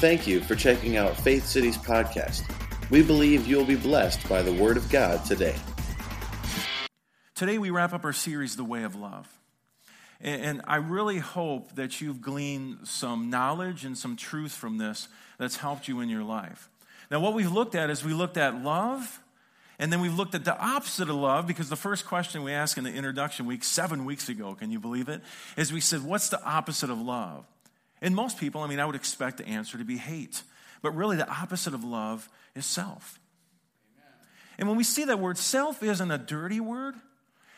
Thank you for checking out Faith City's podcast. We believe you'll be blessed by the Word of God today. Today, we wrap up our series, The Way of Love. And I really hope that you've gleaned some knowledge and some truth from this that's helped you in your life. Now, what we've looked at is we looked at love, and then we've looked at the opposite of love because the first question we asked in the introduction week, seven weeks ago, can you believe it? Is we said, What's the opposite of love? And most people, I mean, I would expect the answer to be hate. But really, the opposite of love is self. Amen. And when we see that word, self isn't a dirty word.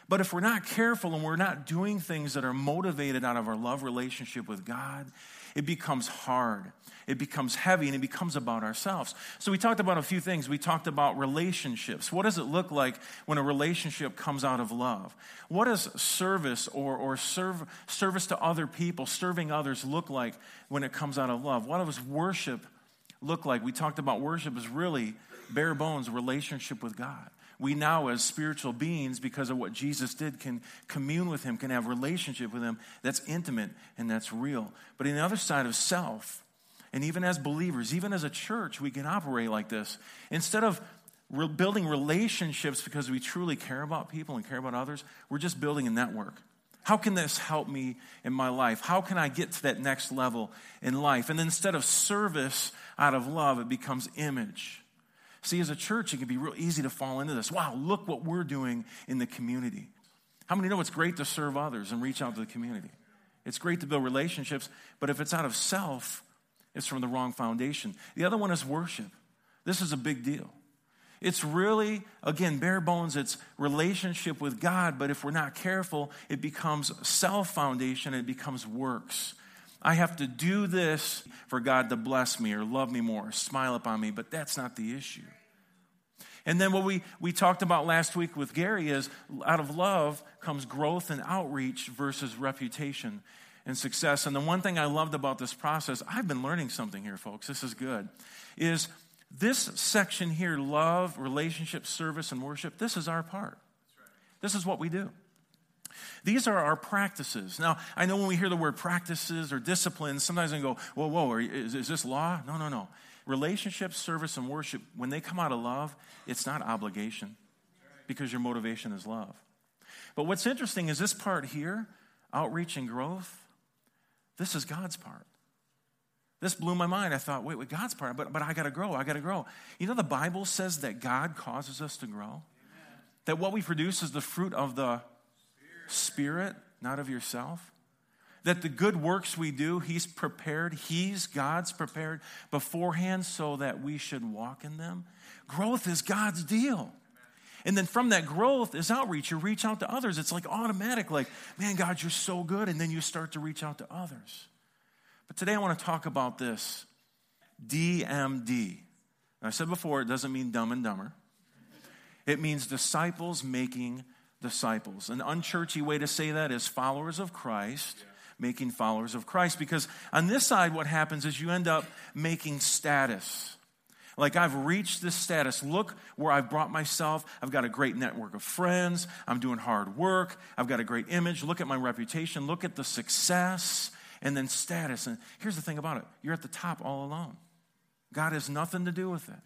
But if we're not careful and we're not doing things that are motivated out of our love relationship with God, it becomes hard. It becomes heavy and it becomes about ourselves. So, we talked about a few things. We talked about relationships. What does it look like when a relationship comes out of love? What does service or, or serve, service to other people, serving others, look like when it comes out of love? What does worship look like? We talked about worship is really bare bones relationship with God we now as spiritual beings because of what jesus did can commune with him can have relationship with him that's intimate and that's real but in the other side of self and even as believers even as a church we can operate like this instead of re- building relationships because we truly care about people and care about others we're just building a network how can this help me in my life? How can I get to that next level in life? And instead of service out of love, it becomes image. See, as a church, it can be real easy to fall into this. Wow, look what we're doing in the community. How many know it's great to serve others and reach out to the community? It's great to build relationships, but if it's out of self, it's from the wrong foundation. The other one is worship. This is a big deal. It's really, again, bare bones, it's relationship with God, but if we're not careful, it becomes self foundation, it becomes works. I have to do this for God to bless me or love me more, or smile upon me, but that's not the issue. And then what we, we talked about last week with Gary is out of love comes growth and outreach versus reputation and success. And the one thing I loved about this process, I've been learning something here, folks, this is good, is this section here love, relationship, service, and worship this is our part. This is what we do. These are our practices. Now, I know when we hear the word practices or disciplines, sometimes we go, whoa, whoa, is, is this law? No, no, no. Relationship, service, and worship, when they come out of love, it's not obligation because your motivation is love. But what's interesting is this part here, outreach and growth, this is God's part. This blew my mind. I thought, wait, wait, God's part, but, but I got to grow. I got to grow. You know, the Bible says that God causes us to grow, Amen. that what we produce is the fruit of the Spirit, not of yourself. That the good works we do, He's prepared, He's, God's prepared beforehand so that we should walk in them. Growth is God's deal. And then from that growth is outreach. You reach out to others. It's like automatic, like, man, God, you're so good. And then you start to reach out to others. But today I want to talk about this DMD. I said before, it doesn't mean dumb and dumber, it means disciples making disciples. An unchurchy way to say that is followers of Christ making followers of Christ. Because on this side, what happens is you end up making status. Like, I've reached this status. Look where I've brought myself. I've got a great network of friends. I'm doing hard work. I've got a great image. Look at my reputation. Look at the success and then status. And here's the thing about it you're at the top all alone. God has nothing to do with it.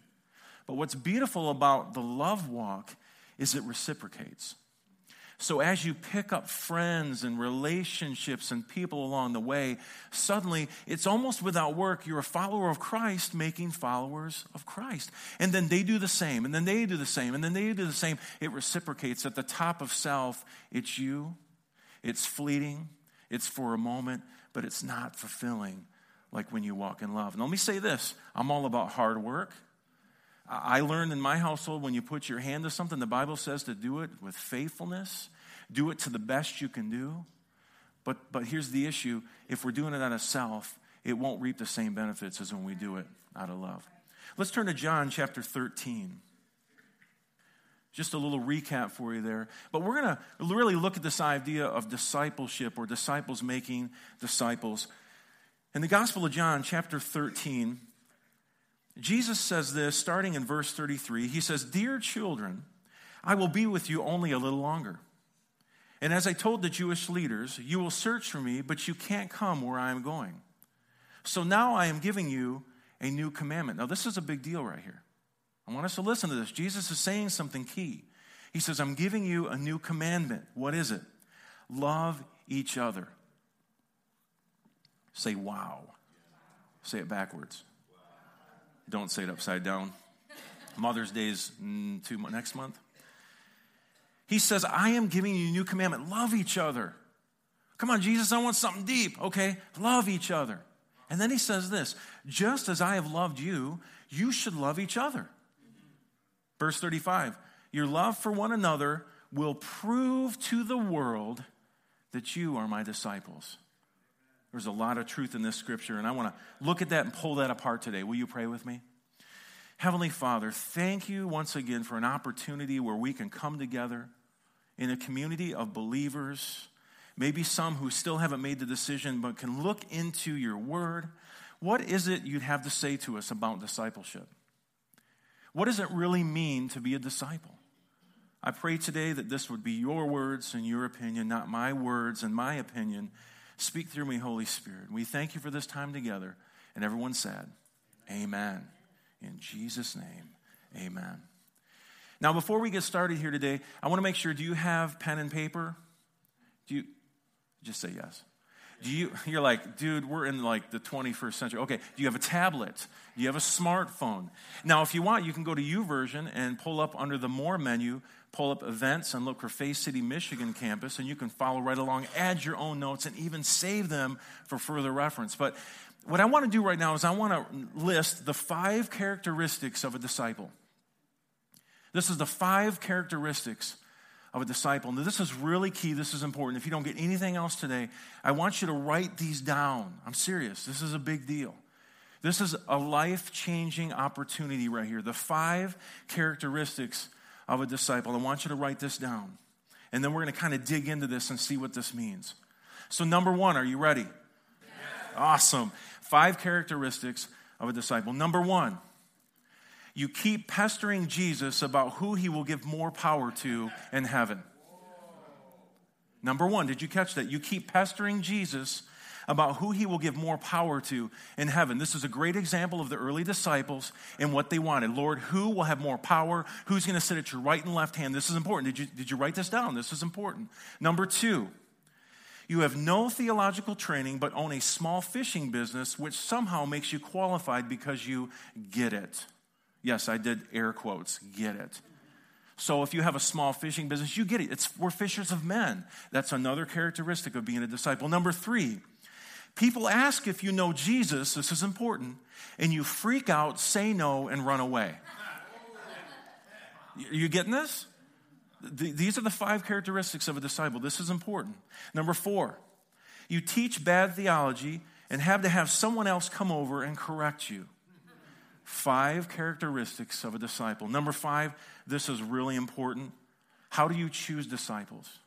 But what's beautiful about the love walk is it reciprocates. So, as you pick up friends and relationships and people along the way, suddenly it's almost without work. You're a follower of Christ making followers of Christ. And then they do the same, and then they do the same, and then they do the same. It reciprocates. At the top of self, it's you, it's fleeting, it's for a moment, but it's not fulfilling like when you walk in love. And let me say this I'm all about hard work. I learned in my household when you put your hand to something, the Bible says to do it with faithfulness, do it to the best you can do. But, but here's the issue if we're doing it out of self, it won't reap the same benefits as when we do it out of love. Let's turn to John chapter 13. Just a little recap for you there. But we're going to really look at this idea of discipleship or disciples making disciples. In the Gospel of John, chapter 13, Jesus says this starting in verse 33. He says, Dear children, I will be with you only a little longer. And as I told the Jewish leaders, you will search for me, but you can't come where I am going. So now I am giving you a new commandment. Now, this is a big deal right here. I want us to listen to this. Jesus is saying something key. He says, I'm giving you a new commandment. What is it? Love each other. Say, wow. Say it backwards. Don't say it upside down. Mother's Day is mm, two, next month. He says, I am giving you a new commandment. Love each other. Come on, Jesus, I want something deep. Okay, love each other. And then he says this just as I have loved you, you should love each other. Verse 35 Your love for one another will prove to the world that you are my disciples. There's a lot of truth in this scripture, and I want to look at that and pull that apart today. Will you pray with me? Heavenly Father, thank you once again for an opportunity where we can come together in a community of believers, maybe some who still haven't made the decision but can look into your word. What is it you'd have to say to us about discipleship? What does it really mean to be a disciple? I pray today that this would be your words and your opinion, not my words and my opinion. Speak through me, Holy Spirit. We thank you for this time together. And everyone said, Amen. In Jesus' name, amen. Now, before we get started here today, I want to make sure do you have pen and paper? Do you just say yes? Do you, you're like, dude, we're in like the 21st century. Okay, do you have a tablet? Do you have a smartphone? Now, if you want, you can go to YouVersion and pull up under the More menu, pull up events and look for Faith City, Michigan campus, and you can follow right along, add your own notes, and even save them for further reference. But what I want to do right now is I want to list the five characteristics of a disciple. This is the five characteristics of a disciple. Now, this is really key. This is important. If you don't get anything else today, I want you to write these down. I'm serious. This is a big deal. This is a life changing opportunity right here. The five characteristics of a disciple. I want you to write this down. And then we're going to kind of dig into this and see what this means. So, number one, are you ready? Yes. Awesome. Five characteristics of a disciple. Number one, you keep pestering Jesus about who he will give more power to in heaven. Number one, did you catch that? You keep pestering Jesus about who he will give more power to in heaven. This is a great example of the early disciples and what they wanted. Lord, who will have more power? Who's going to sit at your right and left hand? This is important. Did you, did you write this down? This is important. Number two, you have no theological training but own a small fishing business, which somehow makes you qualified because you get it. Yes, I did air quotes, get it. So if you have a small fishing business, you get it. It's, we're fishers of men. That's another characteristic of being a disciple. Number three, people ask if you know Jesus, this is important, and you freak out, say no, and run away. Are you getting this? These are the five characteristics of a disciple. This is important. Number four, you teach bad theology and have to have someone else come over and correct you. Five characteristics of a disciple. Number five, this is really important. How do you choose disciples?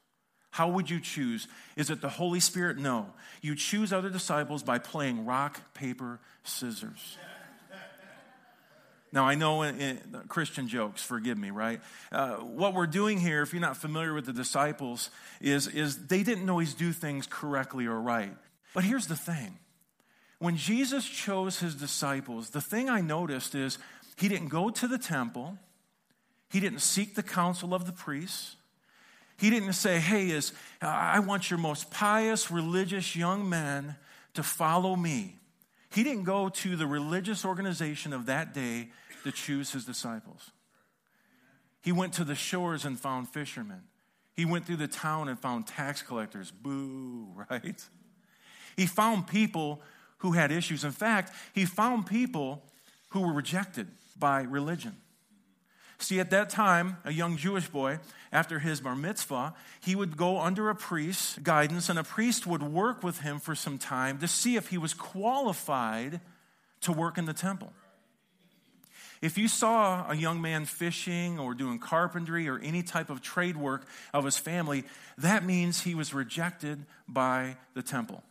How would you choose? Is it the Holy Spirit? No. You choose other disciples by playing rock, paper, scissors. Now, I know in, in Christian jokes, forgive me, right? Uh, what we're doing here, if you're not familiar with the disciples, is, is they didn't always do things correctly or right. But here's the thing when Jesus chose his disciples, the thing I noticed is he didn't go to the temple, he didn't seek the counsel of the priests. He didn't say, Hey, is, I want your most pious, religious young men to follow me. He didn't go to the religious organization of that day to choose his disciples. He went to the shores and found fishermen. He went through the town and found tax collectors. Boo, right? He found people who had issues. In fact, he found people who were rejected by religion. See, at that time, a young Jewish boy, after his bar mitzvah, he would go under a priest's guidance, and a priest would work with him for some time to see if he was qualified to work in the temple. If you saw a young man fishing or doing carpentry or any type of trade work of his family, that means he was rejected by the temple.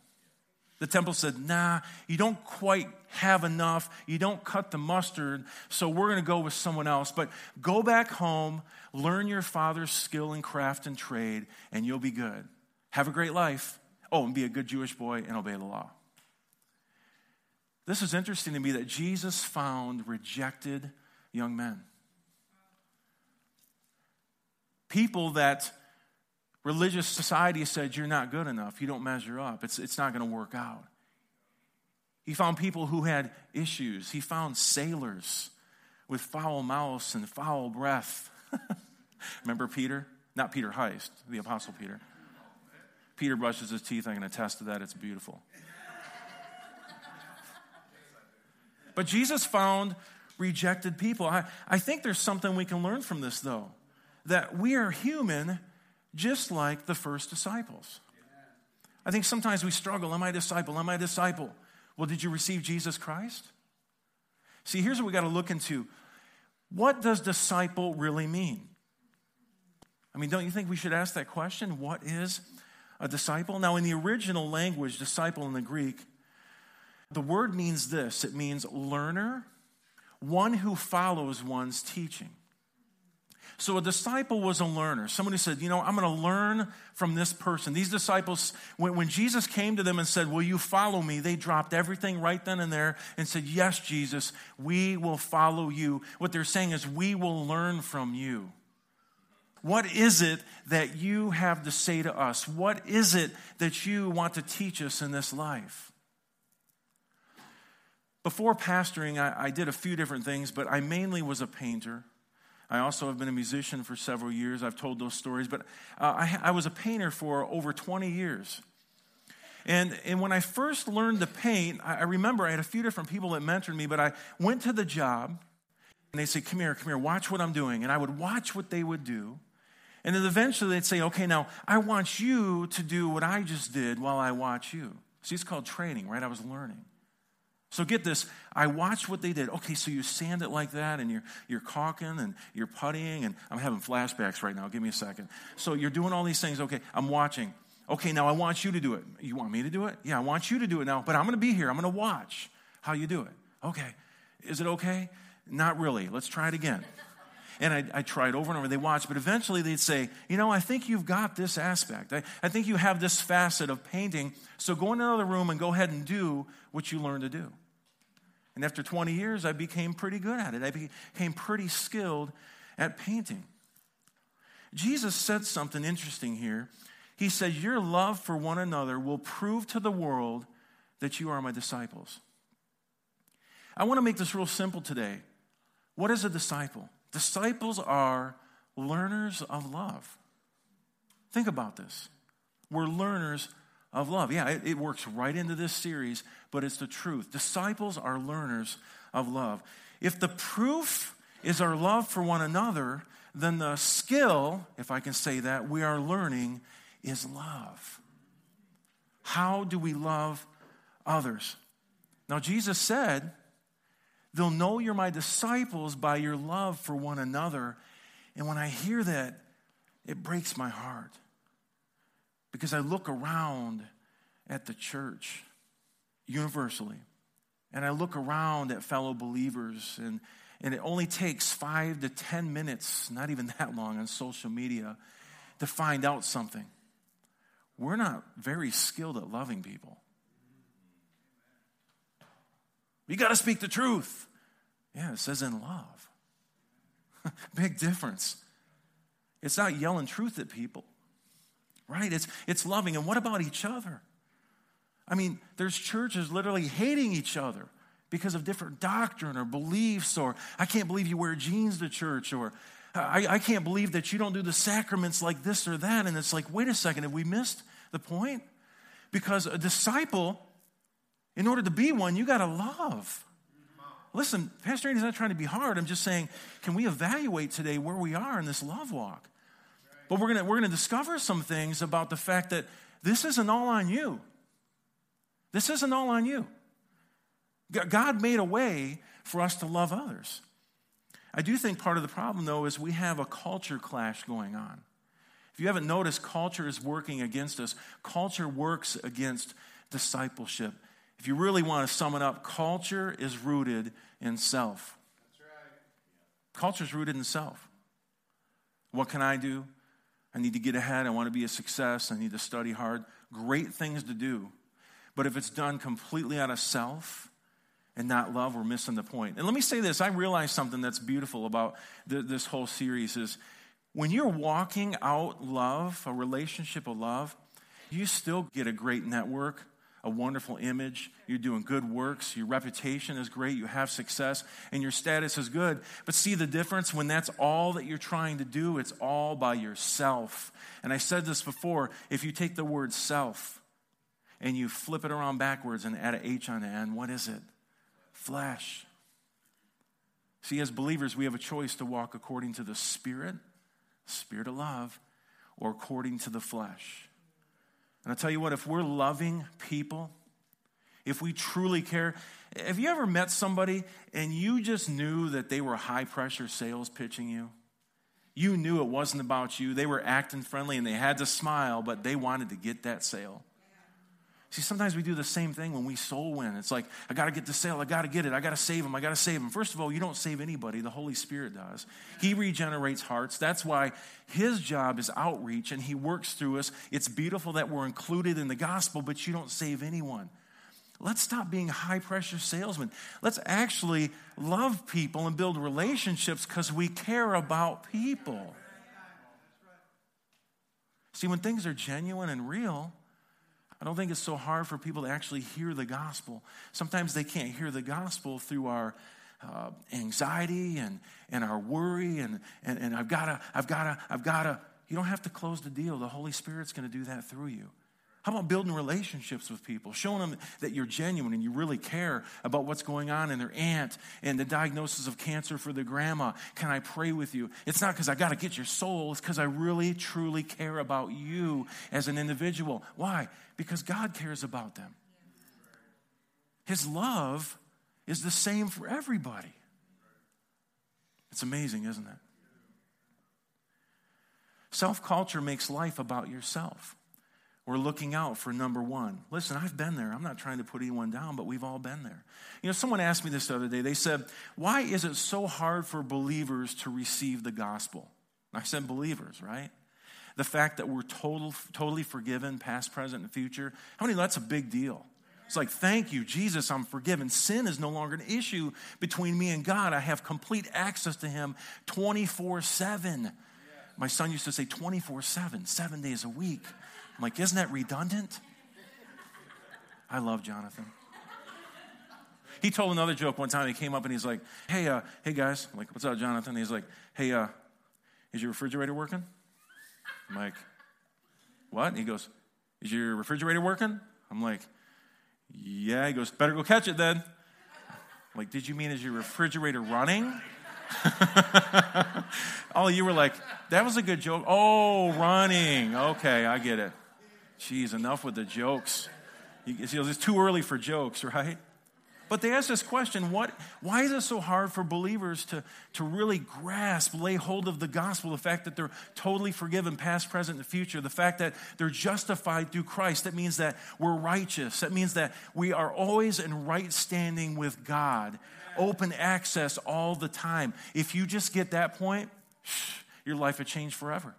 The temple said, nah, you don't quite have enough. You don't cut the mustard, so we're going to go with someone else. But go back home, learn your father's skill and craft and trade, and you'll be good. Have a great life. Oh, and be a good Jewish boy and obey the law. This is interesting to me that Jesus found rejected young men. People that religious society said, You're not good enough, you don't measure up, it's, it's not going to work out. He found people who had issues. He found sailors with foul mouths and foul breath. Remember Peter? Not Peter Heist, the Apostle Peter. Peter brushes his teeth. I can attest to that. It's beautiful. But Jesus found rejected people. I, I think there's something we can learn from this, though, that we are human just like the first disciples. I think sometimes we struggle. Am I a disciple? Am I a disciple? Well, did you receive Jesus Christ? See, here's what we got to look into. What does disciple really mean? I mean, don't you think we should ask that question? What is a disciple? Now, in the original language, disciple in the Greek, the word means this it means learner, one who follows one's teaching. So a disciple was a learner. Someone who said, You know, I'm going to learn from this person. These disciples, when, when, Jesus came to them and said, Will you follow me? They dropped everything right then and there and said, Yes, Jesus, we will follow you. What they're saying is, We will learn from you. What is it that you have to say to us? What is it that you want to teach us in this life? Before pastoring, I, I, did a few different things, but I mainly was a painter. I also have been a musician for several years. I've told those stories, but uh, I, I was a painter for over 20 years. And, and when I first learned to paint, I, I remember I had a few different people that mentored me, but I went to the job and they say, Come here, come here, watch what I'm doing. And I would watch what they would do. And then eventually they'd say, Okay, now I want you to do what I just did while I watch you. See, it's called training, right? I was learning. So get this, I watched what they did. Okay, so you sand it like that and you're you're caulking and you're puttying and I'm having flashbacks right now. Give me a second. So you're doing all these things. Okay, I'm watching. Okay, now I want you to do it. You want me to do it? Yeah, I want you to do it now, but I'm going to be here. I'm going to watch how you do it. Okay. Is it okay? Not really. Let's try it again. And I, I tried over and over. They watched, but eventually they'd say, You know, I think you've got this aspect. I, I think you have this facet of painting. So go in another room and go ahead and do what you learned to do. And after 20 years, I became pretty good at it. I became pretty skilled at painting. Jesus said something interesting here. He said, Your love for one another will prove to the world that you are my disciples. I want to make this real simple today. What is a disciple? Disciples are learners of love. Think about this. We're learners of love. Yeah, it, it, works right into this series, but it's the truth. Disciples are learners of love. If the proof is our love for one another, then the skill, if I can say that, we are learning is love. How do we love others? Now, Jesus said, They'll know you're my disciples by your love for one another. And when I hear that, it breaks my heart because I look around at the church universally and I look around at fellow believers and and it only takes five to 10 minutes, not even that long on social media, to find out something. We're not very skilled at loving people. You got to speak the truth. Yeah, it says in love. Big difference. It's not yelling truth at people, right? It's, it's loving. And what about each other? I mean, there's churches literally hating each other because of different doctrine or beliefs, or I can't believe you wear jeans to church, or I, I can't believe that you don't do the sacraments like this or that. And it's like, wait a second, have we missed the point? Because a disciple in order to be one, you got to love. Listen, Pastor Andy's not trying to be hard. I'm just saying, can we evaluate today where we are in this love walk? But we're to we're to discover some things about the fact that this isn't all on you. This isn't all on you. God made a way for us to love others. I do think part of the problem, though, is we have a culture clash going on. If you haven't noticed, culture is working against us. Culture works against discipleship. If you really want to sum it up, culture is rooted in self. That's right. Culture is rooted in self. What can I do? I need to get ahead. I want to be a success. I need to study hard. Great things to do. But if it's done completely out of self, and not love, we're missing the point. And let me say this I realize something that's beautiful about th- this whole series is when you're walking out love, a relationship of love, you still get a great network, a wonderful image. You're doing good works. Your reputation is great. You have success, and your status is good. But see the difference when that's all that you're trying to do? It's all by yourself. And I said this before if you take the word self and you flip it around backwards and add an H on the end, what is it? Flesh. See, as believers, we have a choice to walk according to the Spirit, Spirit of love, or according to the flesh. And I'll tell you what, if we're loving people, if we truly care, have you ever met somebody and you just knew that they were high pressure sales pitching you? You knew it wasn't about you. They were acting friendly and they had to smile, but they wanted to get that sale. See, sometimes we do the same thing when we soul win. It's like, I got to get the sale. I got to get it. I got to save them. I got to save them. First of all, you don't save anybody. The Holy Spirit does. He regenerates hearts. That's why his job is outreach and he works through us. It's beautiful that we're included in the gospel, but you don't save anyone. Let's stop being high pressure salesmen. Let's actually love people and build relationships because we care about people. See, when things are genuine and real, I don't think it's so hard for people to actually hear the gospel. Sometimes they can't hear the gospel through our uh, anxiety and, and our worry and, and, and I've got to, I've got to, I've got to. You don't have to close the deal. The Holy Spirit's going to do that through you. How about building relationships with people, showing them that you're genuine and you really care about what's going on in their aunt and the diagnosis of cancer for their grandma? Can I pray with you? It's not because I got to get your soul, it's because I really, truly care about you as an individual. Why? Because God cares about them. His love is the same for everybody. It's amazing, isn't it? Self culture makes life about yourself. We're looking out for number one. Listen, I've been there. I'm not trying to put anyone down, but we've all been there. You know, someone asked me this the other day. They said, Why is it so hard for believers to receive the gospel? I said, Believers, right? The fact that we're total, totally forgiven, past, present, and future. How many that's a big deal? It's like, thank you, Jesus, I'm forgiven. Sin is no longer an issue between me and God. I have complete access to Him 24 7. My son used to say 24 7, seven days a week. I'm like, isn't that redundant? I love Jonathan. He told another joke one time. He came up and he's like, hey, uh, hey guys. I'm like, what's up, Jonathan? He's like, hey, uh, is your refrigerator working? I'm like, what? He goes, is your refrigerator working? I'm like, yeah. He goes, better go catch it then. I'm like, did you mean is your refrigerator running? All you were like, that was a good joke. Oh, running. Okay, I get it. Jeez, enough with the jokes. It's too early for jokes, right? But they ask this question what, why is it so hard for believers to, to really grasp, lay hold of the gospel, the fact that they're totally forgiven, past, present, and future, the fact that they're justified through Christ? That means that we're righteous. That means that we are always in right standing with God, open access all the time. If you just get that point, your life will change forever.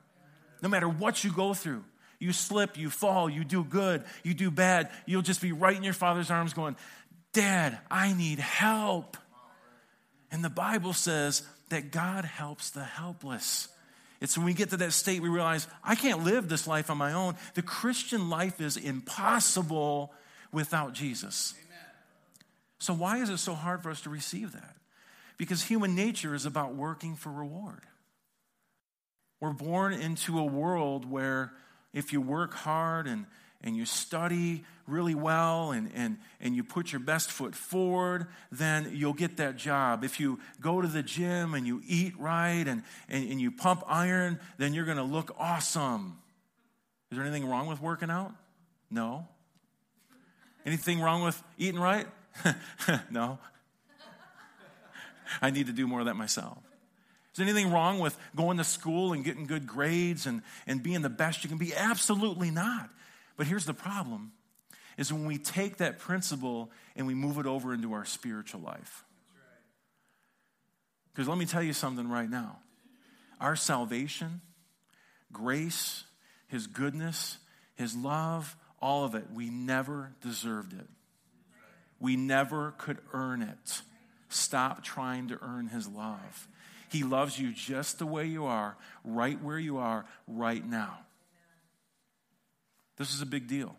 No matter what you go through, you slip, you fall, you do good, you do bad, you'll just be right in your father's arms going, Dad, I need help. And the Bible says that God helps the helpless. It's when we get to that state we realize I can't live this life on my own. The Christian life is impossible without Jesus. Amen. So, why is it so hard for us to receive that? Because human nature is about working for reward. We're born into a world where if you work hard and, and you study really well and, and, and you put your best foot forward, then you'll get that job. If you go to the gym and you eat right and, and, and you pump iron, then you're going to look awesome. Is there anything wrong with working out? No. Anything wrong with eating right? no. I need to do more of that myself. Is there anything wrong with going to school and getting good grades and, and being the best you can be? Absolutely not. But here's the problem is when we take that principle and we move it over into our spiritual life. Because let me tell you something right now. Our salvation, grace, his goodness, his love, all of it, we never deserved it. We never could earn it. Stop trying to earn his love. He loves you just the way you are, right where you are, right now. This is a big deal.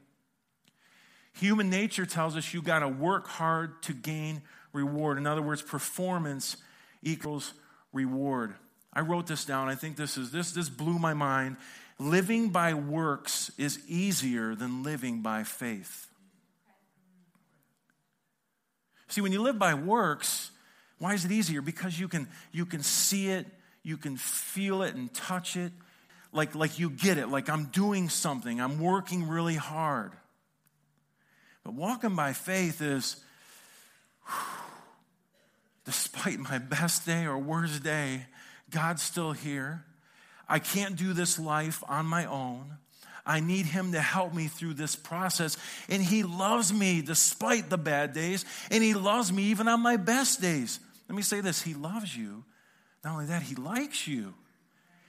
Human nature tells us you got to work hard to gain reward. In other words, performance equals reward. I wrote this down. I think this is this this blew my mind. Living by works is easier than living by faith. See, when you live by works, why is it easier? Because you can you can see it, you can feel it and touch it. Like, like you get it, like I'm doing something, I'm working really hard. But walking by faith is, despite my best day or worst day, God's still here. I can't do this life on my own. I need Him to help me through this process. And He loves me despite the bad days, and He loves me even on my best days. Let me say this He loves you. Not only that, He likes you.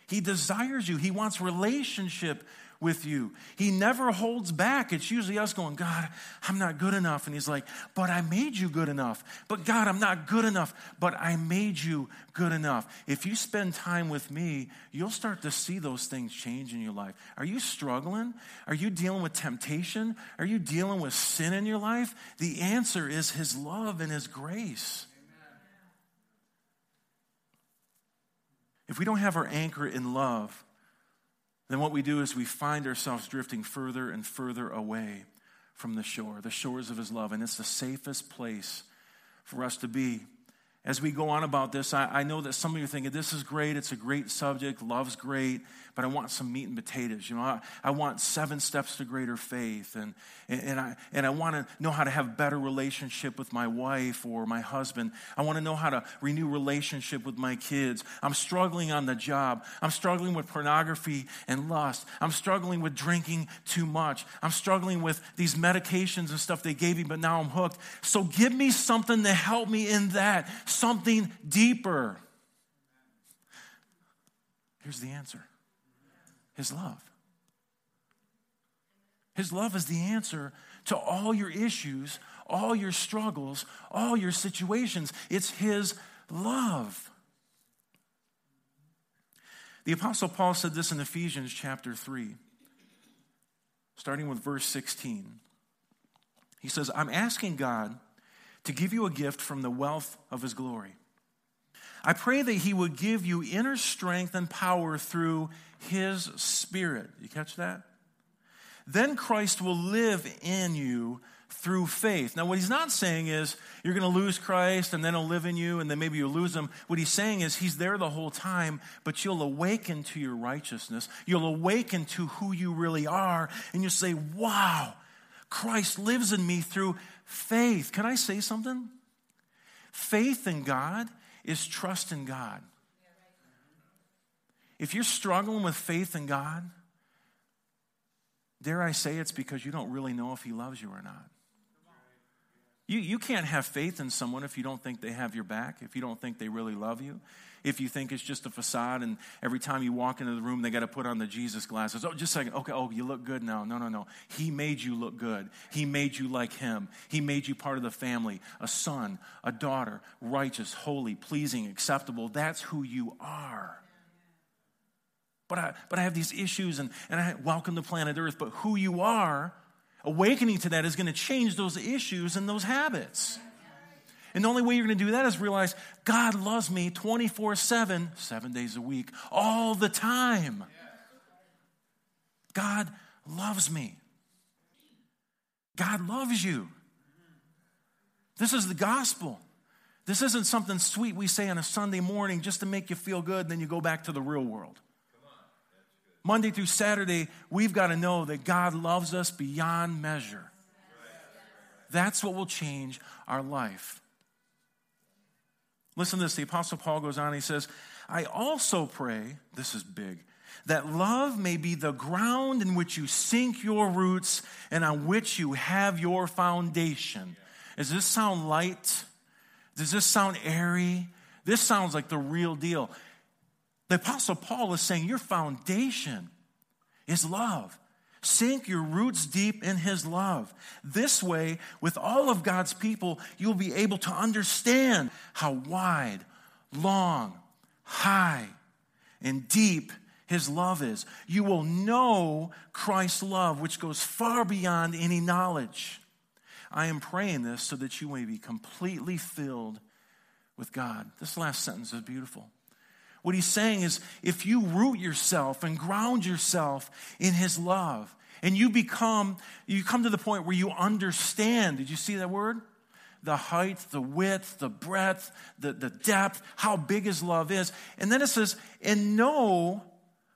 He desires you. He wants relationship with you. He never holds back. It's usually us going, God, I'm not good enough. And He's like, But I made you good enough. But God, I'm not good enough. But I made you good enough. If you spend time with me, you'll start to see those things change in your life. Are you struggling? Are you dealing with temptation? Are you dealing with sin in your life? The answer is His love and His grace. If we don't have our anchor in love, then what we do is we find ourselves drifting further and further away from the shore, the shores of His love. And it's the safest place for us to be as we go on about this, I, I, know that some of you are thinking, this is great, it's a great subject, love's great, but I want some meat and potatoes. You know, I, I want seven steps to greater faith, and, and, and I, and I want to know how to have better relationship with my wife or my husband. I want to know how to renew relationship with my kids. I'm struggling on the job. I'm struggling with pornography and lust. I'm struggling with drinking too much. I'm struggling with these medications and stuff they gave me, but now I'm hooked. So give me something to help me in that something deeper. Here's the answer His love. His love is the answer to all your issues, all your struggles, all your situations. It's His love. The Apostle Paul said this in Ephesians chapter 3, starting with verse 16. He says, I'm asking God to give you a gift from the wealth of his glory. I pray that he would give you inner strength and power through his spirit. You catch that? Then Christ will live in you through faith. Now, what he's not saying is you're going to lose Christ and then he'll live in you and then maybe you'll lose him. What he's saying is he's there the whole time, but you'll awaken to your righteousness. You'll awaken to who you really are and you'll say, wow, Christ lives in me through faith. Can I say something? Faith in God is trust in God. If you're struggling with faith in God, dare I say it's because you don't really know if He loves you or not. You, you can't have faith in someone if you don't think they have your back, if you don't think they really love you, if you think it's just a facade and every time you walk into the room they got to put on the Jesus glasses. Oh, just a second. Okay, oh, you look good now. No, no, no. He made you look good. He made you like him. He made you part of the family, a son, a daughter, righteous, holy, pleasing, acceptable. That's who you are. But I, but I have these issues and, and I welcome the planet Earth, but who you are, awakening to that is going to change those issues and those habits. And the only way you're going to do that is realize God loves me 24 7, seven days a week, all the time. God loves me. God loves you. This is the gospel. This isn't something sweet we say on a Sunday morning just to make you feel good, and then you go back to the real world. Monday through Saturday, we've got to know that God loves us beyond measure. That's what will change our life. Listen to this. The Apostle Paul goes on, he says, I also pray, this is big, that love may be the ground in which you sink your roots and on which you have your foundation. Does this sound light? Does this sound airy? This sounds like the real deal. The Apostle Paul is saying your foundation is love. Sink your roots deep in His love. This way, with all of God's people, you'll be able to understand how wide, long, high, and deep His love is. You will know Christ's love, which goes far beyond any knowledge. I am praying this so that you may be completely filled with God. This last sentence is beautiful. What he's saying is if you root yourself and ground yourself in his love, and you become, you come to the point where you understand, did you see that word? The height, the width, the breadth, the, the depth, how big his love is. And then it says, and know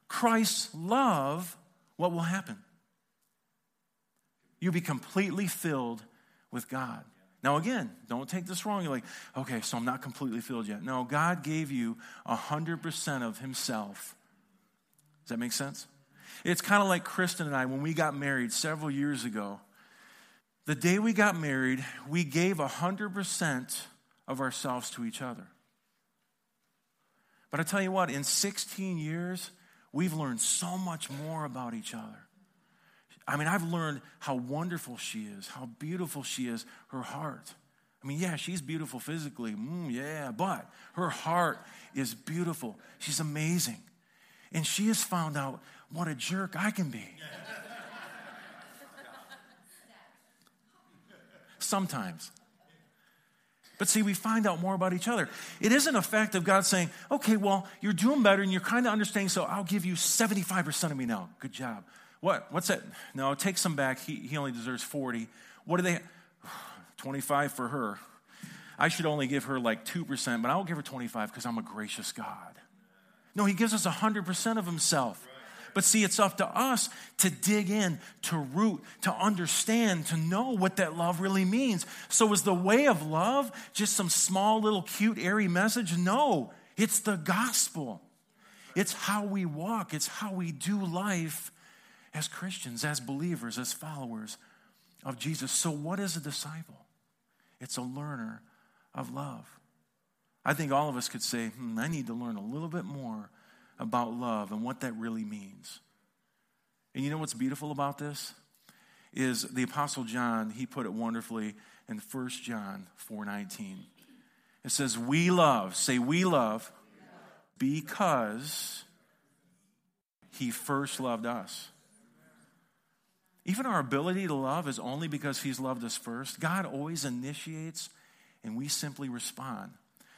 Christ's love, what will happen? You'll be completely filled with God. Now, again, don't take this wrong. You're like, okay, so I'm not completely filled yet. No, God gave you 100% of Himself. Does that make sense? It's kind of like Kristen and I when we got married several years ago. The day we got married, we gave 100% of ourselves to each other. But I tell you what, in 16 years, we've learned so much more about each other. I mean, I've learned how wonderful she is, how beautiful she is, her heart. I mean, yeah, she's beautiful physically, mm, yeah, but her heart is beautiful. She's amazing. And she has found out what a jerk I can be. Sometimes. But see, we find out more about each other. It isn't a fact of God saying, okay, well, you're doing better and you're kind of understanding, so I'll give you 75% of me now. Good job. What? What's that? No, take some back. He, he only deserves 40. What do they? 25 for her. I should only give her like 2%, but I'll give her 25 because I'm a gracious God. No, he gives us 100% of himself. But see, it's up to us to dig in, to root, to understand, to know what that love really means. So, is the way of love just some small, little, cute, airy message? No, it's the gospel. It's how we walk, it's how we do life as Christians, as believers, as followers of Jesus. So, what is a disciple? It's a learner of love. I think all of us could say, hmm, I need to learn a little bit more about love and what that really means. And you know what's beautiful about this? Is the Apostle John, he put it wonderfully in 1 John 4:19. It says, We love, say we love, because he first loved us. Even our ability to love is only because He's loved us first. God always initiates, and we simply respond.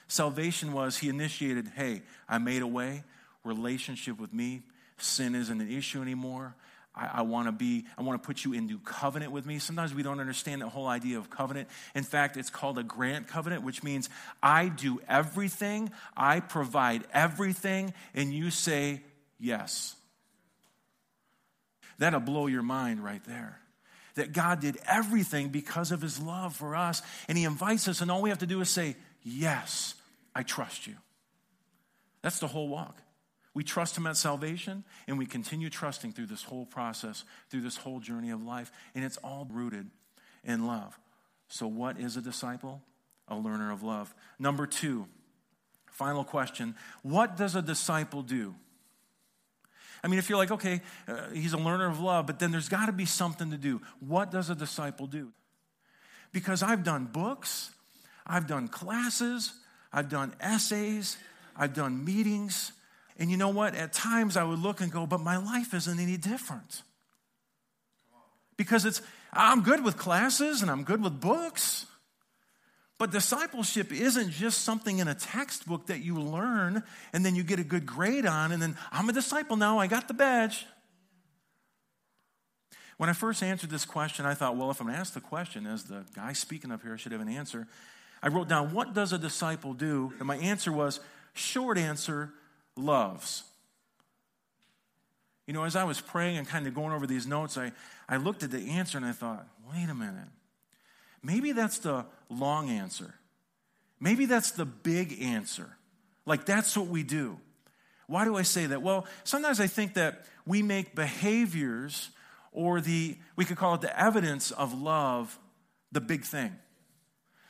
Salvation was He initiated, hey, I made a way, relationship with me, sin isn't an issue anymore. I, want to be, I want to put you into covenant with me. Sometimes we don't understand the whole idea of covenant. In fact, it's called a grant covenant, which means I do everything, I provide everything, and you say yes. That'll blow your mind right there. That God did everything because of his love for us, and he invites us, and all we have to do is say, Yes, I trust you. That's the whole walk. We trust him at salvation, and we continue trusting through this whole process, through this whole journey of life, and it's all rooted in love. So, what is a disciple? A learner of love. Number two, final question What does a disciple do? I mean, if you're like, okay, uh, he's a learner of love, but then there's got to be something to do. What does a disciple do? Because I've done books, I've done classes, I've done essays, I've done meetings. And you know what? At times I would look and go, but my life isn't any different. Because it's, I'm good with classes and I'm good with books. But discipleship isn't just something in a textbook that you learn and then you get a good grade on, and then I'm a disciple now, I got the badge. When I first answered this question, I thought, well, if I'm asked the question, as the guy speaking up here, should have an answer. I wrote down, what does a disciple do? And my answer was, short answer, loves. You know, as I was praying and kind of going over these notes, I, I looked at the answer and I thought, wait a minute. Maybe that's the long answer. Maybe that's the big answer. Like, that's what we do. Why do I say that? Well, sometimes I think that we make behaviors or the, we could call it the evidence of love, the big thing.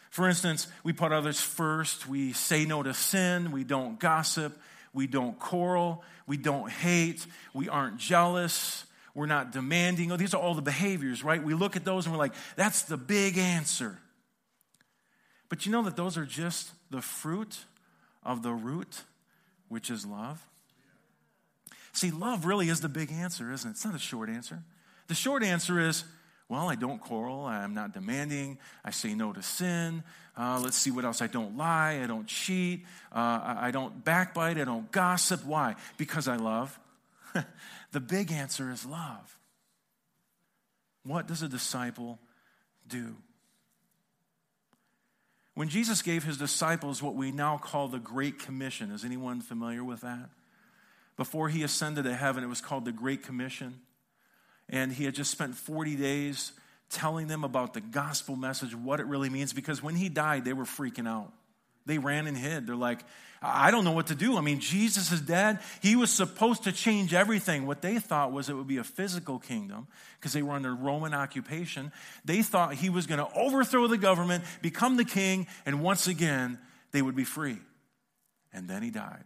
For instance, we put others first, we say no to sin, we don't gossip, we don't quarrel, we don't hate, we aren't jealous, we're not demanding. Oh, these are all the behaviors, right? We look at those and we're like, that's the big answer. But you know that those are just the fruit of the root, which is love? See, love really is the big answer, isn't it? It's not a short answer. The short answer is, well, I don't quarrel. I'm not demanding. I say no to sin. Uh, let's see what else. I don't lie. I don't cheat. Uh, I, I don't backbite. I don't gossip. Why? Because I love. the big answer is love. What does a disciple do? When Jesus gave his disciples what we now call the Great Commission, is anyone familiar with that? Before he ascended to heaven, it was called the Great Commission. And he had just spent 40 days telling them about the gospel message, what it really means, because when he died, they were freaking out. They ran and hid. They're like, I don't know what to do. I mean, Jesus is dead. He was supposed to change everything. What they thought was it would be a physical kingdom because they were under Roman occupation. They thought he was going to overthrow the government, become the king, and once again, they would be free. And then he died.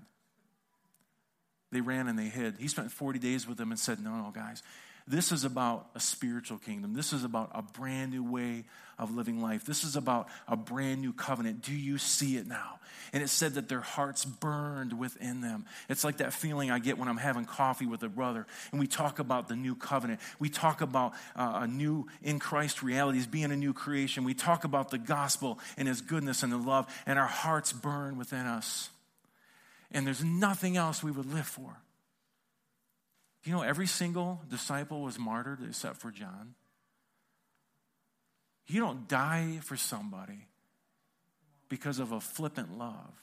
They ran and they hid. He spent 40 days with them and said, No, no, guys, this is about a spiritual kingdom. This is about a brand new way of living life. This is about a brand new covenant. Do you see it now? And it said that their hearts burned within them. It's like that feeling I get when I'm having coffee with a brother and we talk about the new covenant. We talk about uh, a new in Christ realities, being a new creation. We talk about the gospel and his goodness and the love, and our hearts burn within us. And there's nothing else we would live for. You know, every single disciple was martyred except for John. You don't die for somebody because of a flippant love,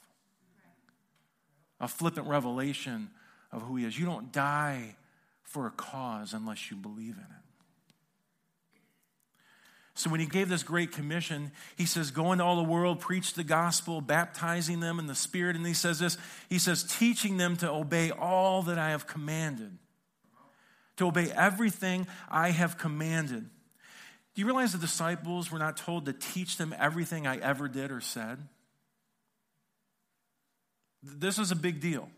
a flippant revelation of who he is. You don't die for a cause unless you believe in it. So when he gave this great commission, he says, Go into all the world, preach the gospel, baptizing them in the Spirit. And he says this He says, teaching them to obey all that I have commanded to obey everything I have commanded. Do you realize the disciples were not told to teach them everything I ever did or said? This is a big deal.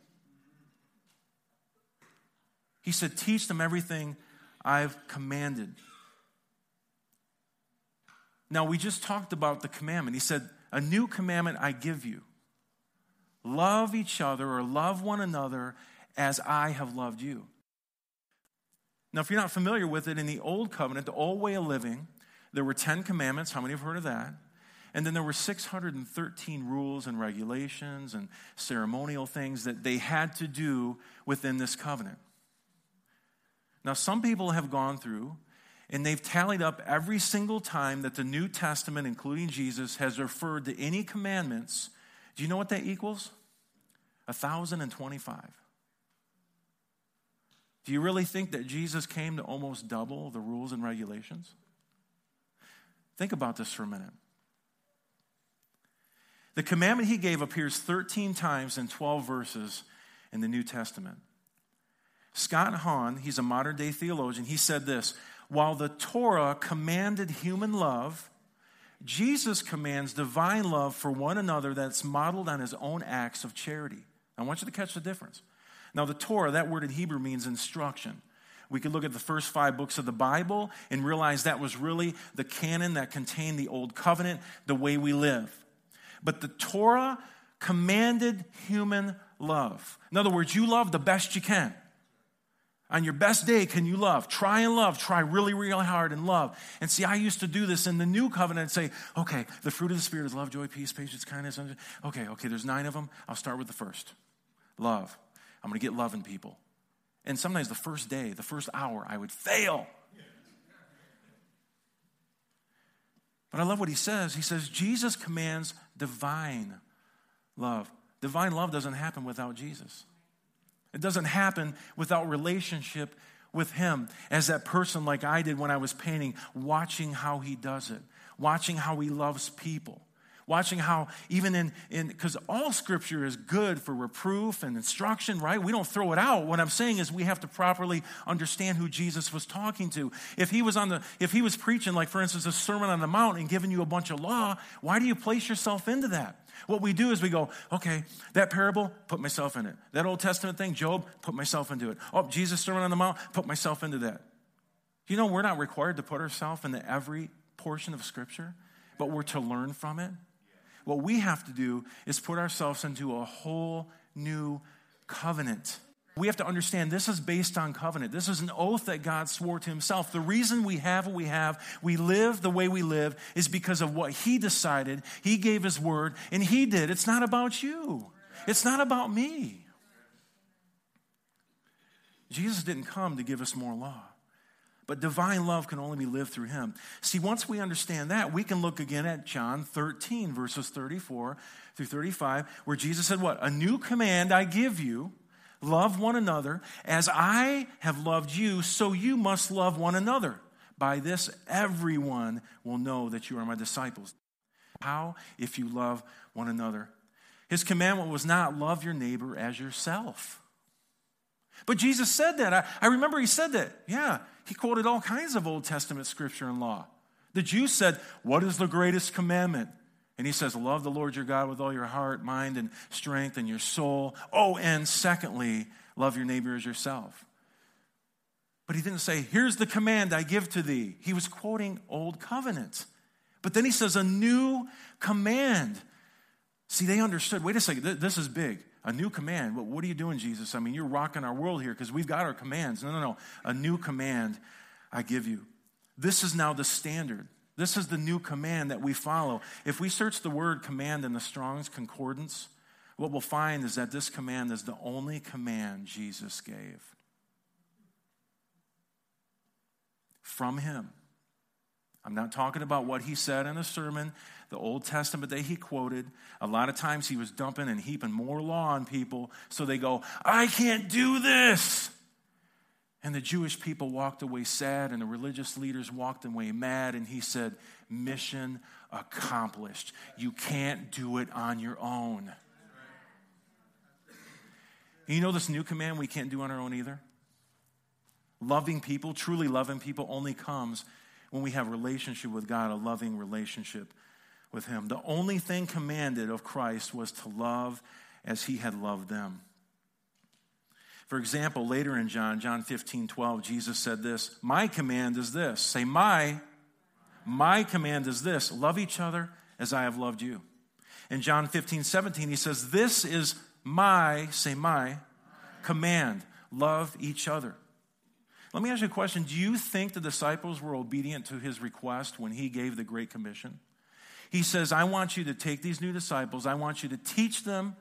He said, Teach them everything I've commanded. Now, we just talked about the commandment. He said, A new commandment I give you love each other or love one another as I have loved you. Now, if you're not familiar with it, in the Old Covenant, the old way of living, there were 10 commandments. How many have heard of that? And then there were 613 rules and regulations and ceremonial things that they had to do within this covenant. Now, some people have gone through and they've tallied up every single time that the New Testament, including Jesus, has referred to any commandments. Do you know what that equals? 1,025. Do you really think that Jesus came to almost double the rules and regulations? Think about this for a minute. The commandment he gave appears 13 times in 12 verses in the New Testament. Scott Hahn, he's a modern day theologian, he said this While the Torah commanded human love, Jesus commands divine love for one another that's modeled on his own acts of charity. I want you to catch the difference. Now, the Torah, that word in Hebrew means instruction. We could look at the first five books of the Bible and realize that was really the canon that contained the Old Covenant, the way we live. But the Torah commanded human love. In other words, you love the best you can. On your best day, can you love? Try and love. Try really, really hard and love. And see, I used to do this in the new covenant and say, okay, the fruit of the Spirit is love, joy, peace, patience, kindness. Okay, okay, there's nine of them. I'll start with the first love. I'm going to get loving people. And sometimes the first day, the first hour, I would fail. But I love what he says. He says, Jesus commands divine love. Divine love doesn't happen without Jesus. It doesn't happen without relationship with him as that person like I did when I was painting, watching how he does it, watching how he loves people watching how even in in because all scripture is good for reproof and instruction right? We don't throw it out. What i'm saying is we have to properly understand who jesus was talking to. If he was on the if he was preaching like for instance a sermon on the mount and giving you a bunch of law why do you place yourself into that? What we do is we go okay that parable put myself in it. That old testament thing job put myself into it. Oh jesus sermon on the mount put myself into that. You know, we're not required to put ourselves into every portion of Scripture, but we're to learn from it. What we have to do is put ourselves into a whole new covenant. We have to understand this is based on covenant. This is an oath that God swore to himself. The reason we have what we have, we live the way we live, is because of what he decided. He gave his word, and he did. It's not about you, it's not about me. Jesus didn't come to give us more law. But divine love can only be lived through him. See, once we understand that, we can look again at John 13, verses 34 through 35, where Jesus said, What? A new command I give you love one another. As I have loved you, so you must love one another. By this, everyone will know that you are my disciples. How? If you love one another. His commandment was not love your neighbor as yourself. But Jesus said that. I, I remember he said that. Yeah, he quoted all kinds of Old Testament scripture and law. The Jews said, What is the greatest commandment? And he says, Love the Lord your God with all your heart, mind, and strength, and your soul. Oh, and secondly, love your neighbor as yourself. But he didn't say, Here's the command I give to thee. He was quoting Old Covenant. But then he says, A new command. See, they understood wait a second, this is big. A new command. What, what are you doing, Jesus? I mean, you're rocking our world here because we've got our commands. No, no, no. A new command I give you. This is now the standard. This is the new command that we follow. If we search the word command in the Strong's Concordance, what we'll find is that this command is the only command Jesus gave. From him. I'm not talking about what he said in a sermon the Old Testament that he quoted, a lot of times he was dumping and heaping more law on people. So they go, I can't do this. And the Jewish people walked away sad, and the religious leaders walked away mad. And he said, Mission accomplished. You can't do it on your own. And you know this new command we can't do on our own either? Loving people, truly loving people, only comes when we have relationship with God, a loving relationship with him. The only thing commanded of Christ was to love as he had loved them. For example, later in John, John 15, 12, Jesus said this My command is this. Say, my. My command is this love each other as I have loved you. In John 15, 17, he says, This is my, say, my command. Love each other. Let me ask you a question. Do you think the disciples were obedient to his request when he gave the Great Commission? He says, I want you to take these new disciples, I want you to teach them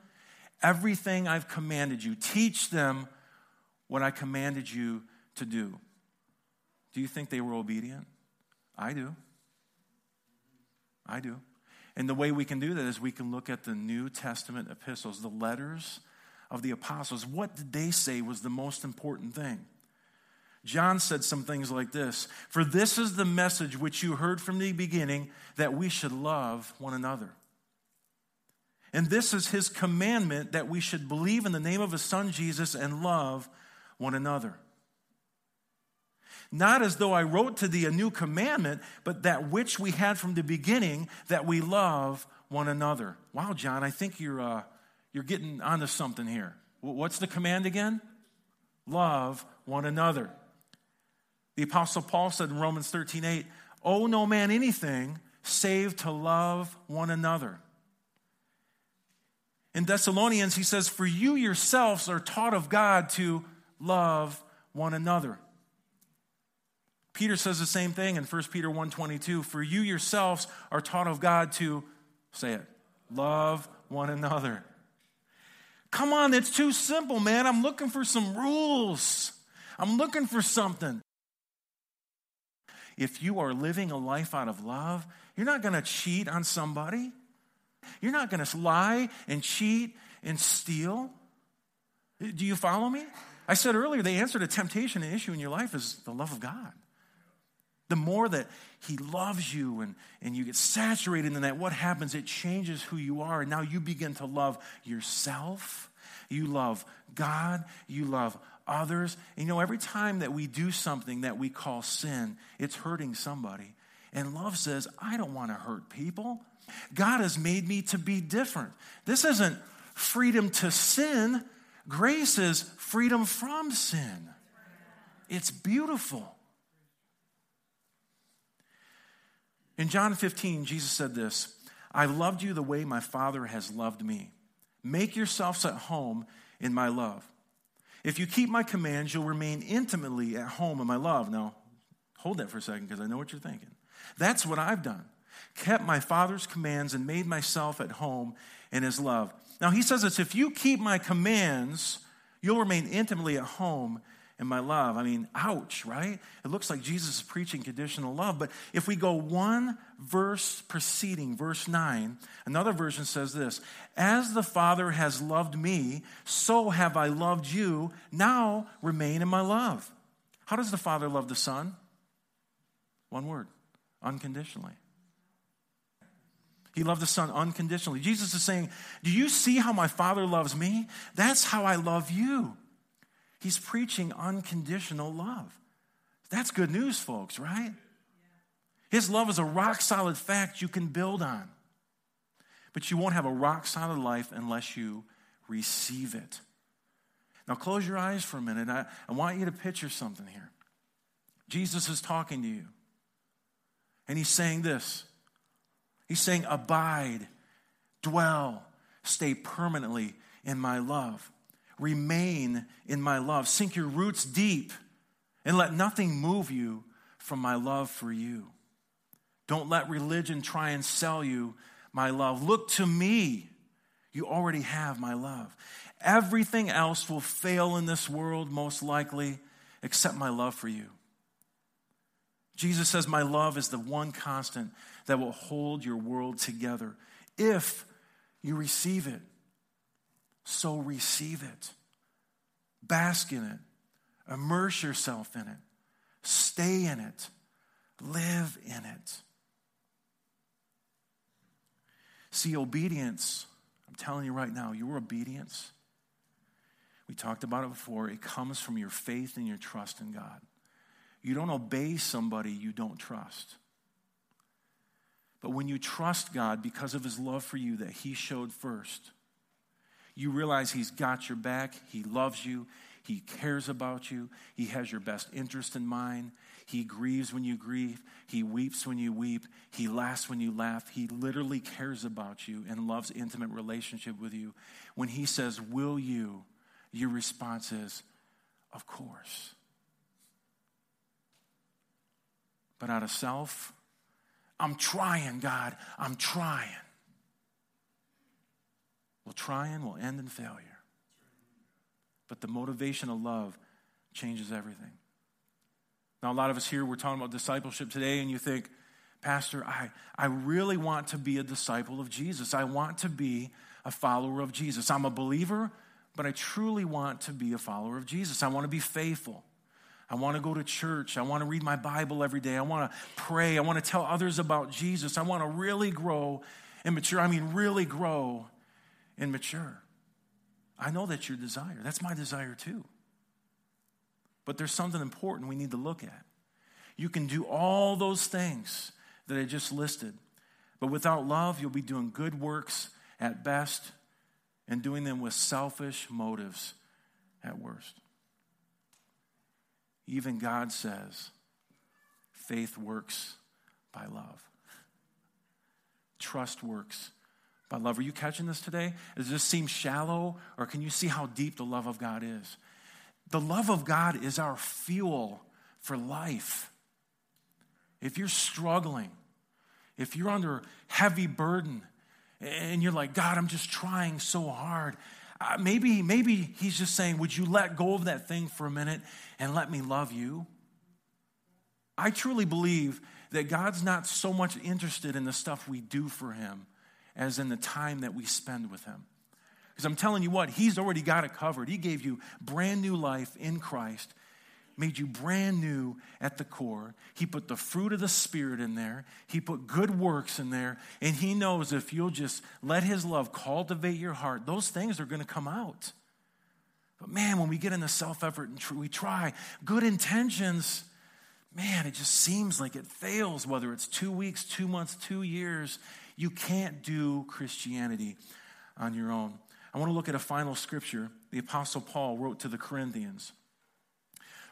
everything I've commanded you. Teach them what I commanded you to do. Do you think they were obedient? I do. I do. And the way we can do that is we can look at the New Testament epistles, the letters of the apostles. What did they say was the most important thing? John said some things like this For this is the message which you heard from the beginning, that we should love one another. And this is his commandment that we should believe in the name of his son Jesus and love one another. Not as though I wrote to thee a new commandment, but that which we had from the beginning, that we love one another. Wow, John, I think you're, uh, you're getting onto something here. What's the command again? Love one another. The Apostle Paul said in Romans 13 8, Owe no man anything save to love one another. In Thessalonians, he says, For you yourselves are taught of God to love one another. Peter says the same thing in 1 Peter 1:22, for you yourselves are taught of God to say it, love one another. Come on, it's too simple, man. I'm looking for some rules. I'm looking for something if you are living a life out of love, you're not going to cheat on somebody. You're not going to lie and cheat and steal. Do you follow me? I said earlier, the answer to temptation and issue in your life is the love of God. The more that He loves you and, and you get saturated in that, what happens? It changes who you are. And now you begin to love yourself. You love God. You love others. You know, every time that we do something that we call sin, it's hurting somebody. And love says, I don't want to hurt people. God has made me to be different. This isn't freedom to sin, grace is freedom from sin. It's beautiful. In John 15, Jesus said this I loved you the way my Father has loved me. Make yourselves at home in my love. If you keep my commands, you'll remain intimately at home in my love. Now, hold that for a second because I know what you're thinking. That's what I've done. Kept my Father's commands and made myself at home in his love. Now, he says this if you keep my commands, you'll remain intimately at home in my love. I mean, ouch, right? It looks like Jesus is preaching conditional love. But if we go one verse preceding, verse 9, another version says this As the Father has loved me, so have I loved you. Now remain in my love. How does the Father love the Son? One word unconditionally. He loved the Son unconditionally. Jesus is saying, Do you see how my Father loves me? That's how I love you. He's preaching unconditional love. That's good news, folks, right? His love is a rock solid fact you can build on. But you won't have a rock solid life unless you receive it. Now, close your eyes for a minute. I, I want you to picture something here. Jesus is talking to you, and he's saying this He's saying, Abide, dwell, stay permanently in my love remain in my love. Sink your roots deep and let nothing move you from my love for you. Don't let religion try and sell you my love. Look to me. You already have my love. Everything else will fail in this world, most likely, except my love for you. Jesus says, My love is the one constant that will hold your world together if you receive it. So receive it. Bask in it. Immerse yourself in it. Stay in it. Live in it. See, obedience, I'm telling you right now, your obedience, we talked about it before, it comes from your faith and your trust in God. You don't obey somebody you don't trust. But when you trust God because of his love for you that he showed first, you realize He's got your back, He loves you, He cares about you, He has your best interest in mind. He grieves when you grieve, He weeps when you weep, He laughs when you laugh. He literally cares about you and loves intimate relationship with you. When He says, Will you? Your response is, Of course. But out of self, I'm trying, God, I'm trying. Well, trying will end in failure. But the motivation of love changes everything. Now, a lot of us here, we're talking about discipleship today, and you think, Pastor, I, I really want to be a disciple of Jesus. I want to be a follower of Jesus. I'm a believer, but I truly want to be a follower of Jesus. I want to be faithful. I want to go to church. I want to read my Bible every day. I want to pray. I want to tell others about Jesus. I want to really grow and mature. I mean, really grow and mature. I know that's your desire. That's my desire too. But there's something important we need to look at. You can do all those things that I just listed, but without love, you'll be doing good works at best and doing them with selfish motives at worst. Even God says faith works by love, trust works by love. Are you catching this today? Does this seem shallow, or can you see how deep the love of God is? The love of God is our fuel for life. If you're struggling, if you're under heavy burden, and you're like, God, I'm just trying so hard. Uh, maybe, maybe he's just saying, Would you let go of that thing for a minute and let me love you? I truly believe that God's not so much interested in the stuff we do for him as in the time that we spend with Him. Because I'm telling you what, He's already got it covered. He gave you brand new life in Christ, made you brand new at the core. He put the fruit of the Spirit in there, He put good works in there, and He knows if you'll just let His love cultivate your heart, those things are going to come out. But man, when we get into self effort and we try good intentions, man, it just seems like it fails, whether it's two weeks, two months, two years. You can't do Christianity on your own. I want to look at a final scripture the Apostle Paul wrote to the Corinthians.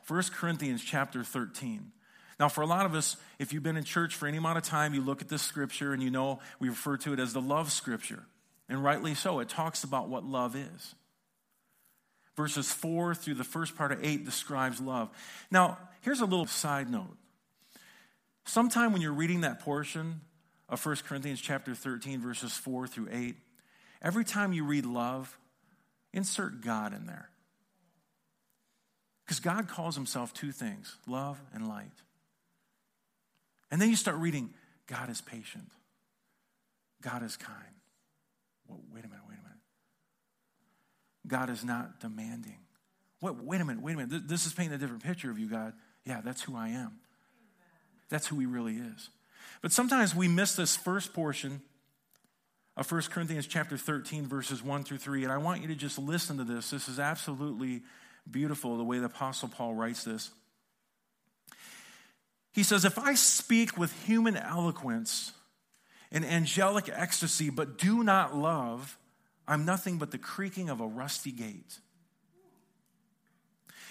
1 Corinthians chapter 13. Now, for a lot of us, if you've been in church for any amount of time, you look at this scripture and you know we refer to it as the love scripture. And rightly so, it talks about what love is. Verses 4 through the first part of 8 describes love. Now, here's a little side note. Sometime when you're reading that portion of 1 Corinthians chapter 13, verses 4 through 8, every time you read love, insert God in there. Because God calls himself two things love and light. And then you start reading God is patient, God is kind. Well, wait a minute, wait a minute. God is not demanding. Wait, wait a minute, wait a minute. This is painting a different picture of you, God. Yeah, that's who I am. That's who he really is. But sometimes we miss this first portion of 1 Corinthians chapter 13, verses 1 through 3. And I want you to just listen to this. This is absolutely beautiful the way the Apostle Paul writes this. He says, If I speak with human eloquence and angelic ecstasy, but do not love, I'm nothing but the creaking of a rusty gate.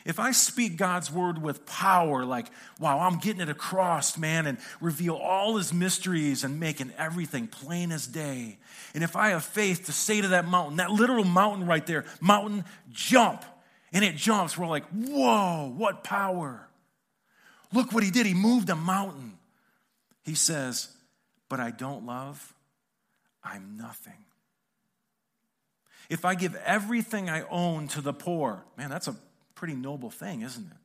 If I speak God's word with power, like, wow, I'm getting it across, man, and reveal all his mysteries and making everything plain as day. And if I have faith to say to that mountain, that literal mountain right there, mountain, jump, and it jumps, we're like, whoa, what power. Look what he did. He moved a mountain. He says, But I don't love, I'm nothing. If I give everything I own to the poor, man, that's a pretty noble thing, isn't it?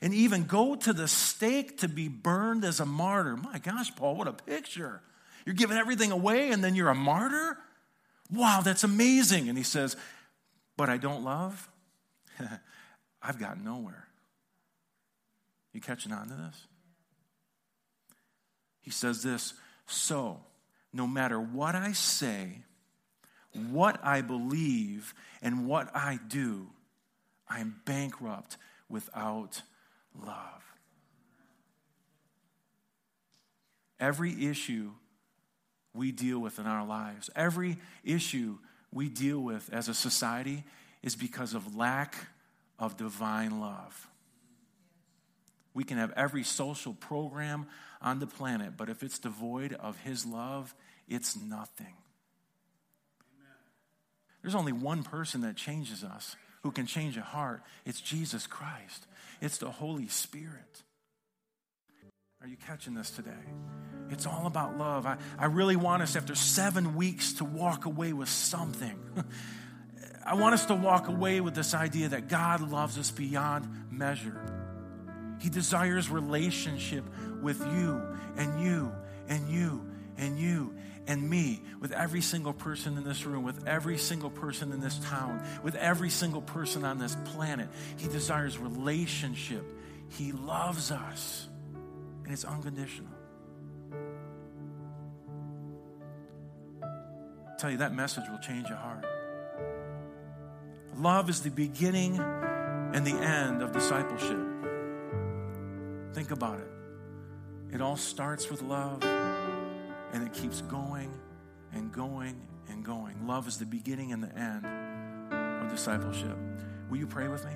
And even go to the stake to be burned as a martyr. My gosh, Paul, what a picture. You're giving everything away and then you're a martyr? Wow, that's amazing. And he says, But I don't love? I've got nowhere. You catching on to this? He says this So, no matter what I say, what I believe, and what I do, I am bankrupt without love. Every issue we deal with in our lives, every issue we deal with as a society is because of lack of divine love. We can have every social program on the planet, but if it's devoid of His love, it's nothing. Amen. There's only one person that changes us who can change a heart. It's Jesus Christ, it's the Holy Spirit. Are you catching this today? It's all about love. I, I really want us, after seven weeks, to walk away with something. I want us to walk away with this idea that God loves us beyond measure. He desires relationship with you and you and you and you and me, with every single person in this room, with every single person in this town, with every single person on this planet. He desires relationship. He loves us, and it's unconditional. I tell you, that message will change your heart. Love is the beginning and the end of discipleship. Think about it. It all starts with love and it keeps going and going and going. Love is the beginning and the end of discipleship. Will you pray with me?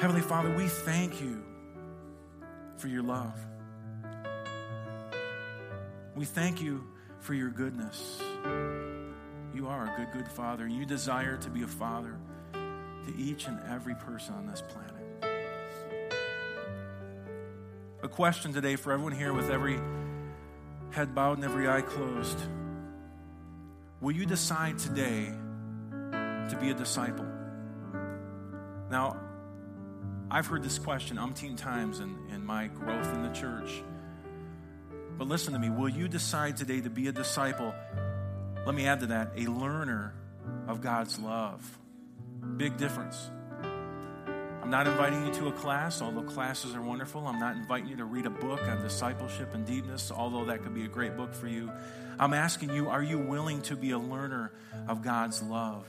Heavenly Father, we thank you for your love. We thank you for your goodness. You are a good, good Father, you desire to be a Father to each and every person on this planet question today for everyone here with every head bowed and every eye closed. Will you decide today to be a disciple? Now, I've heard this question umpteen times in, in my growth in the church. But listen to me. Will you decide today to be a disciple? Let me add to that a learner of God's love. Big difference. Not inviting you to a class, although classes are wonderful. I'm not inviting you to read a book on discipleship and deepness, although that could be a great book for you. I'm asking you, are you willing to be a learner of God's love?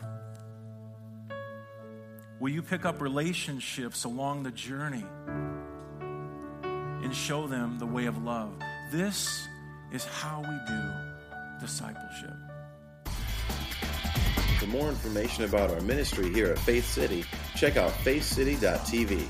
Will you pick up relationships along the journey and show them the way of love? This is how we do discipleship. For more information about our ministry here at Faith City, check out faithcity.tv.